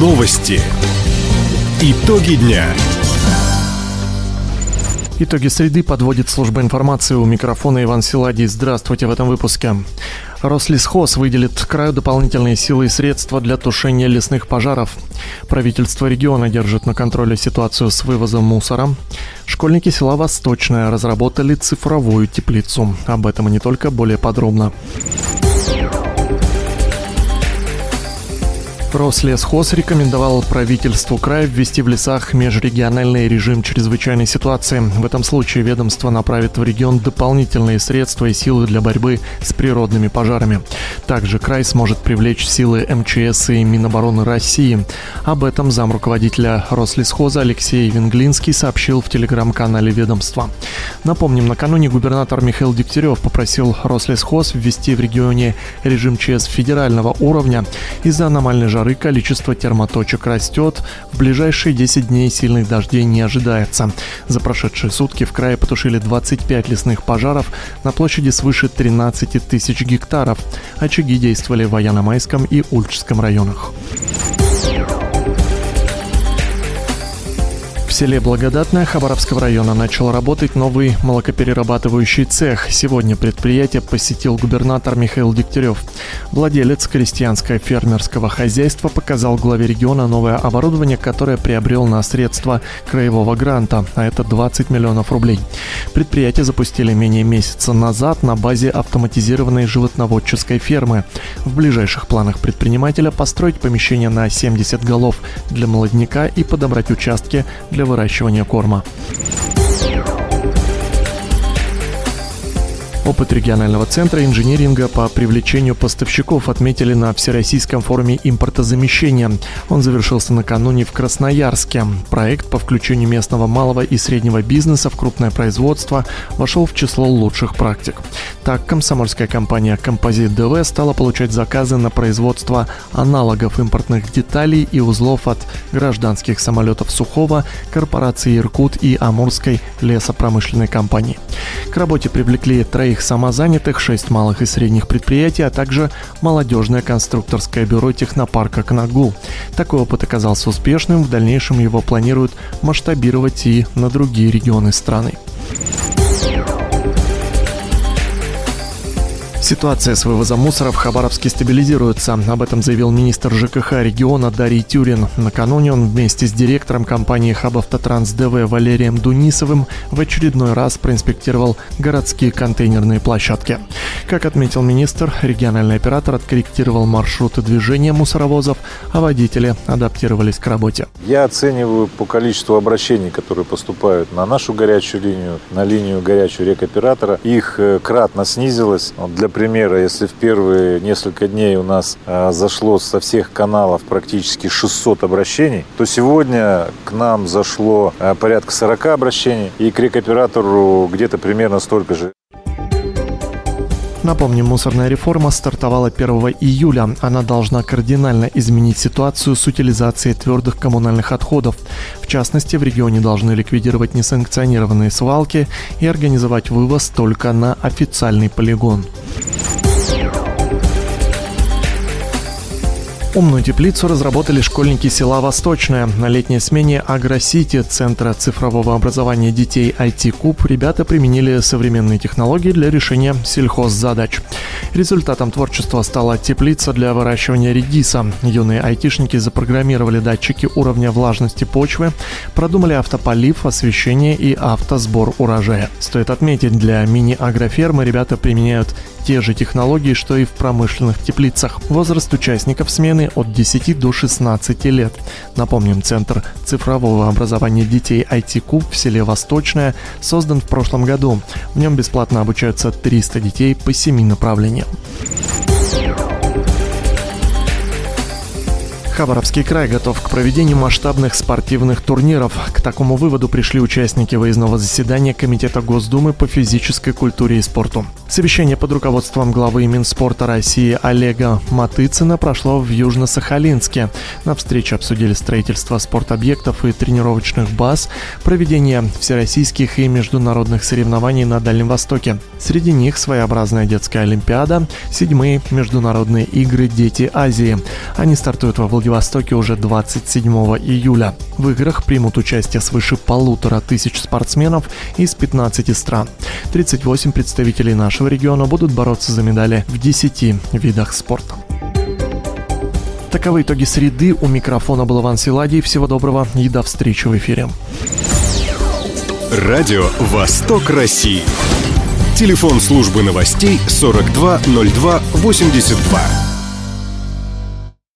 Новости. Итоги дня. Итоги среды подводит служба информации. У микрофона Иван Силадий. Здравствуйте в этом выпуске. Рослесхоз выделит краю дополнительные силы и средства для тушения лесных пожаров. Правительство региона держит на контроле ситуацию с вывозом мусора. Школьники села Восточная разработали цифровую теплицу. Об этом и не только, более подробно. Рослесхоз рекомендовал правительству края ввести в лесах межрегиональный режим чрезвычайной ситуации. В этом случае ведомство направит в регион дополнительные средства и силы для борьбы с природными пожарами. Также край сможет привлечь силы МЧС и Минобороны России. Об этом зам руководителя Рослесхоза Алексей Венглинский сообщил в телеграм-канале ведомства. Напомним, накануне губернатор Михаил Дегтярев попросил Рослесхоз ввести в регионе режим ЧС федерального уровня из-за аномальной жары количество термоточек растет. В ближайшие 10 дней сильных дождей не ожидается. За прошедшие сутки в крае потушили 25 лесных пожаров на площади свыше 13 тысяч гектаров. Очаги действовали в Аяно-Майском и Ульчском районах. Селе Благодатное Хабаровского района начал работать новый молокоперерабатывающий цех. Сегодня предприятие посетил губернатор Михаил Дегтярев. Владелец крестьянско-фермерского хозяйства показал главе региона новое оборудование, которое приобрел на средства краевого гранта, а это 20 миллионов рублей. Предприятие запустили менее месяца назад на базе автоматизированной животноводческой фермы. В ближайших планах предпринимателя построить помещение на 70 голов для молодняка и подобрать участки для выращивания корма. Опыт регионального центра инжиниринга по привлечению поставщиков отметили на Всероссийском форуме импортозамещения. Он завершился накануне в Красноярске. Проект по включению местного малого и среднего бизнеса в крупное производство вошел в число лучших практик. Так, комсомольская компания «Композит ДВ» стала получать заказы на производство аналогов импортных деталей и узлов от гражданских самолетов Сухого, корпорации «Иркут» и Амурской лесопромышленной компании. К работе привлекли троих своих самозанятых, 6 малых и средних предприятий, а также молодежное конструкторское бюро технопарка «Кнагу». Такой опыт оказался успешным, в дальнейшем его планируют масштабировать и на другие регионы страны. Ситуация с вывозом мусора в Хабаровске стабилизируется. Об этом заявил министр ЖКХ региона Дарий Тюрин. Накануне он вместе с директором компании Хабавтотранс ДВ Валерием Дунисовым в очередной раз проинспектировал городские контейнерные площадки. Как отметил министр, региональный оператор откорректировал маршруты движения мусоровозов, а водители адаптировались к работе. Я оцениваю по количеству обращений, которые поступают на нашу горячую линию, на линию горячую рекоператора. Их э, кратно снизилось. Для примера, если в первые несколько дней у нас а, зашло со всех каналов практически 600 обращений, то сегодня к нам зашло а, порядка 40 обращений и к рекоператору где-то примерно столько же. Напомним, мусорная реформа стартовала 1 июля. Она должна кардинально изменить ситуацию с утилизацией твердых коммунальных отходов. В частности, в регионе должны ликвидировать несанкционированные свалки и организовать вывоз только на официальный полигон. Умную теплицу разработали школьники села Восточное. На летней смене Агросити, Центра цифрового образования детей IT-Куб, ребята применили современные технологии для решения сельхоззадач. Результатом творчества стала теплица для выращивания редиса. Юные айтишники запрограммировали датчики уровня влажности почвы, продумали автополив, освещение и автосбор урожая. Стоит отметить, для мини-агрофермы ребята применяют те же технологии, что и в промышленных теплицах. Возраст участников смены от 10 до 16 лет. Напомним, Центр цифрового образования детей IT-Куб в селе Восточное создан в прошлом году. В нем бесплатно обучаются 300 детей по 7 направлениям. Хабаровский край готов к проведению масштабных спортивных турниров. К такому выводу пришли участники выездного заседания Комитета Госдумы по физической культуре и спорту. Совещание под руководством главы Минспорта России Олега Матыцина прошло в Южно-Сахалинске. На встрече обсудили строительство спортобъектов и тренировочных баз, проведение всероссийских и международных соревнований на Дальнем Востоке. Среди них своеобразная детская олимпиада, седьмые международные игры «Дети Азии». Они стартуют во Владивостоке Владивостоке уже 27 июля. В играх примут участие свыше полутора тысяч спортсменов из 15 стран. 38 представителей нашего региона будут бороться за медали в 10 видах спорта. Таковы итоги среды. У микрофона был Иван Силадий. Всего доброго и до встречи в эфире. Радио «Восток России». Телефон службы новостей 420282.